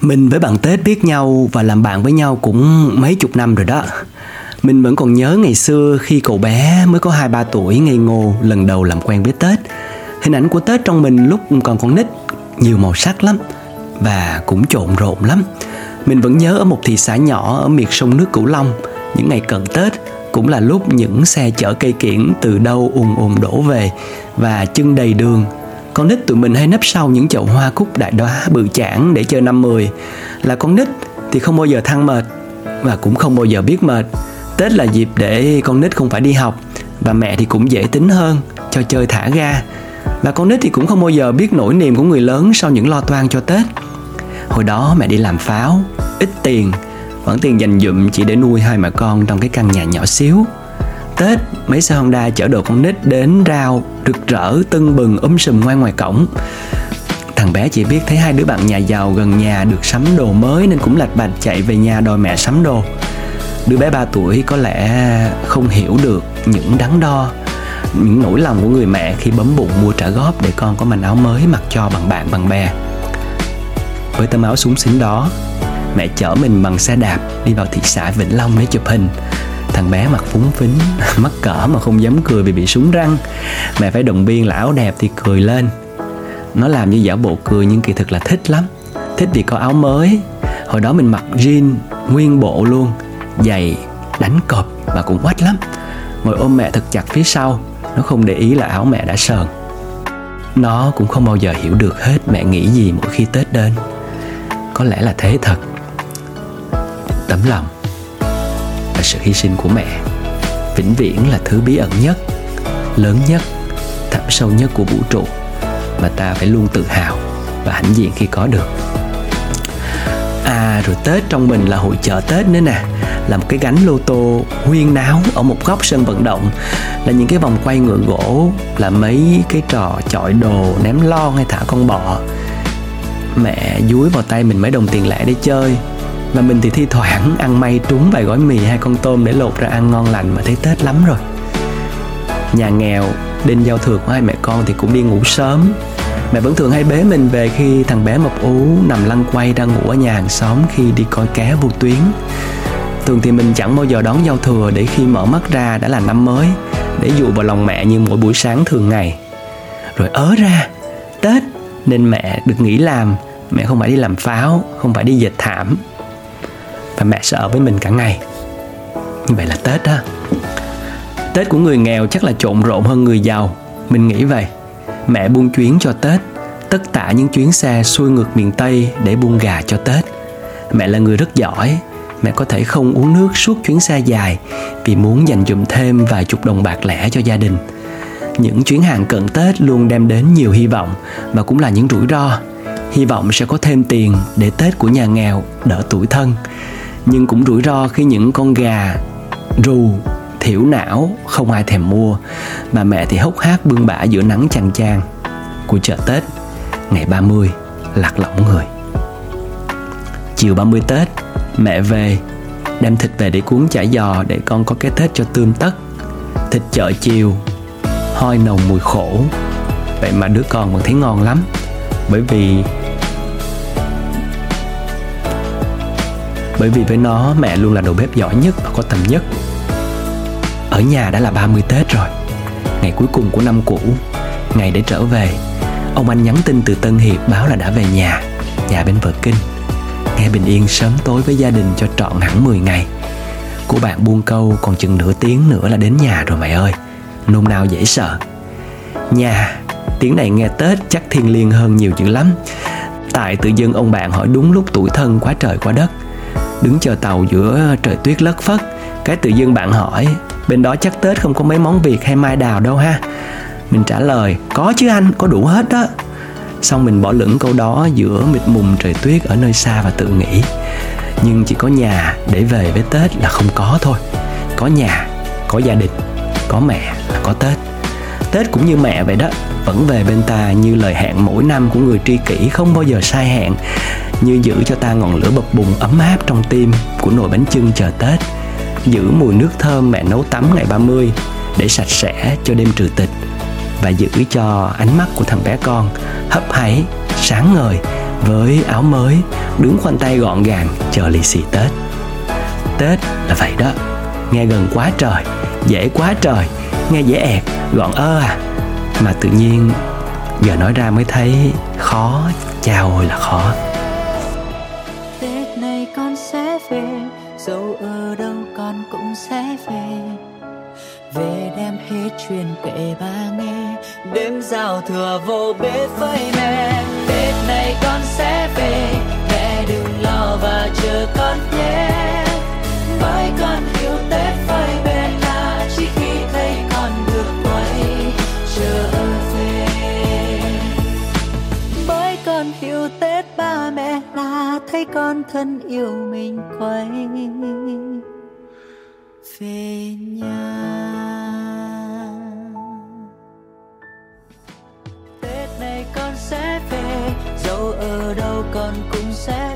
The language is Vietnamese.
Mình với bạn Tết biết nhau và làm bạn với nhau cũng mấy chục năm rồi đó. Mình vẫn còn nhớ ngày xưa khi cậu bé mới có 2-3 tuổi ngây ngô lần đầu làm quen với Tết. Hình ảnh của Tết trong mình lúc còn con nít, nhiều màu sắc lắm Và cũng trộn rộn lắm. Mình vẫn nhớ ở một thị xã nhỏ ở miệt sông nước Cửu Long, Những ngày cận Tết cũng là lúc những xe chở cây kiển từ đâu ùn ùn đổ về Và chân đầy đường con nít tụi mình hay nấp sau những chậu hoa cúc đại đóa bự chảng để chơi năm mười. Là con nít thì không bao giờ thăng mệt Và cũng không bao giờ biết mệt. Tết là dịp để con nít không phải đi học Và mẹ thì cũng dễ tính hơn Cho chơi thả ga. Và con nít thì cũng không bao giờ biết nỗi niềm của người lớn Sau những lo toan cho Tết. Hồi đó mẹ đi làm pháo, Ít tiền, Vẫn tiền dành dụm chỉ để nuôi hai mẹ con Trong cái căn nhà nhỏ xíu. Tết, mấy xe Honda chở đồ con nít đến rao rực rỡ tưng bừng um sùm ngoan ngoài cổng. Thằng bé chỉ biết thấy hai đứa bạn nhà giàu gần nhà được sắm đồ mới nên cũng lạch bạch chạy về nhà đòi mẹ sắm đồ. Đứa bé 3 tuổi có lẽ không hiểu được những đắn đo những nỗi lòng của người mẹ khi bấm bụng mua trả góp để con có manh áo mới mặc cho bằng bạn bằng bè. Với tấm áo súng xính đó, mẹ chở mình bằng xe đạp đi vào thị xã Vĩnh Long để chụp hình Thằng bé mặt phúng phính Mắc cỡ mà không dám cười vì bị súng răng. Mẹ phải động viên là áo đẹp thì cười lên. Nó làm như giả bộ cười nhưng kỳ thực là thích lắm. Thích vì có áo mới. Hồi đó mình mặc jean nguyên bộ luôn Giày, đánh cọp và cũng quách lắm. Ngồi ôm mẹ thật chặt phía sau Nó không để ý là áo mẹ đã sờn. Nó cũng không bao giờ hiểu được hết mẹ nghĩ gì mỗi khi Tết đến. Có lẽ là thế thật. Tấm lòng và sự hy sinh của mẹ. Vĩnh viễn là thứ bí ẩn nhất, lớn nhất, thẳm sâu nhất của vũ trụ mà ta phải luôn tự hào và hãnh diện khi có được. À rồi tết trong mình là hội chợ tết nữa nè. Là một cái gánh lô tô huyên náo ở một góc sân vận động. Là những cái vòng quay ngựa gỗ, là mấy cái trò chọi đồ ném lon hay thả con bọ. Mẹ dúi vào tay mình mấy đồng tiền lẻ để chơi và mình thì thi thoảng ăn may trúng vài gói mì hay con tôm để lột ra ăn ngon lành mà thấy Tết lắm rồi. Nhà nghèo, đêm giao thừa của hai mẹ con thì cũng đi ngủ sớm. Mẹ vẫn thường hay bế mình về khi thằng bé mập ú nằm lăn quay đang ngủ ở nhà hàng xóm khi đi coi cá vô tuyến. Thường thì mình chẳng bao giờ đón giao thừa để khi mở mắt ra đã là năm mới Để dụ vào lòng mẹ như mỗi buổi sáng thường ngày. Rồi ớ ra, Tết nên mẹ được nghỉ làm Mẹ không phải đi làm pháo, không phải đi dệt thảm và mẹ sẽ ở với mình cả ngày. Như vậy là tết đó tết của người nghèo chắc là trộn rộn hơn người giàu. Mình nghĩ vậy. Mẹ buôn chuyến cho tết, tất cả những chuyến xe xuôi ngược miền tây để buôn gà cho tết. Mẹ là người rất giỏi. Mẹ có thể không uống nước suốt chuyến xe dài vì muốn dành dụm thêm vài chục đồng bạc lẻ cho gia đình. Những chuyến hàng cận tết luôn đem đến nhiều hy vọng và cũng là những rủi ro. Hy vọng sẽ có thêm tiền để tết của nhà nghèo đỡ tuổi thân nhưng cũng rủi ro khi những con gà rù, thiểu não không ai thèm mua. Mà mẹ thì hốc hác bưng bả giữa nắng chang chang. Của chợ Tết, ngày 30 lạc lõng người. Chiều 30 Tết, mẹ về, đem thịt về để cuốn chả giò để con có cái Tết cho tươm tất. Thịt chợ chiều, hoi nồng mùi khổ. Vậy mà đứa con vẫn thấy ngon lắm, bởi vì Bởi vì với nó, mẹ luôn là đầu bếp giỏi nhất và có tầm nhất. Ở nhà đã là 30 Tết rồi. Ngày cuối cùng của năm cũ. Ngày để trở về. Ông anh nhắn tin từ Tân Hiệp báo là đã về nhà. Nhà bên vợ Kinh. Nghe bình yên sớm tối với gia đình cho trọn hẳn 10 ngày. Của bạn buông câu còn chừng nửa tiếng nữa là đến nhà rồi mày ơi. Nôn nao dễ sợ. Nhà, Tiếng này nghe Tết chắc thiên liêng hơn nhiều dữ lắm. Tại tự dưng ông bạn hỏi đúng lúc tuổi thân quá trời quá đất đứng chờ tàu giữa trời tuyết lất phất. Cái tự dưng bạn hỏi, bên đó chắc tết không có mấy món việt hay mai đào đâu ha? Mình trả lời, có chứ anh, có đủ hết đó. Xong mình bỏ lửng câu đó giữa mịt mùng trời tuyết ở nơi xa và tự nghĩ. Nhưng chỉ có nhà để về với tết là không có thôi. Có nhà, có gia đình, có mẹ là có tết. Tết cũng như mẹ vậy đó vẫn về bên ta như lời hẹn mỗi năm của người tri kỷ không bao giờ sai hẹn như giữ cho ta ngọn lửa bập bùng ấm áp trong tim của nồi bánh chưng chờ Tết, giữ mùi nước thơm mẹ nấu tắm ngày 30 để sạch sẽ cho đêm trừ tịch và giữ cho ánh mắt của thằng bé con hấp háy, sáng ngời với áo mới đứng khoanh tay gọn gàng chờ lì xì tết. Tết là vậy đó nghe gần quá trời dễ quá trời nghe dễ ẹt gọn ơ à mà tự nhiên, giờ nói ra mới thấy khó, chao ơi là khó. Tết này con sẽ về, dẫu ở đâu con cũng sẽ về. Về đem hết chuyện kể ba nghe, đêm giao thừa vô bếp với mẹ tết này con sẽ về chiều tết ba mẹ là thấy con thân yêu mình quay về nhà. Tết này con sẽ về, dẫu ở đâu con cũng sẽ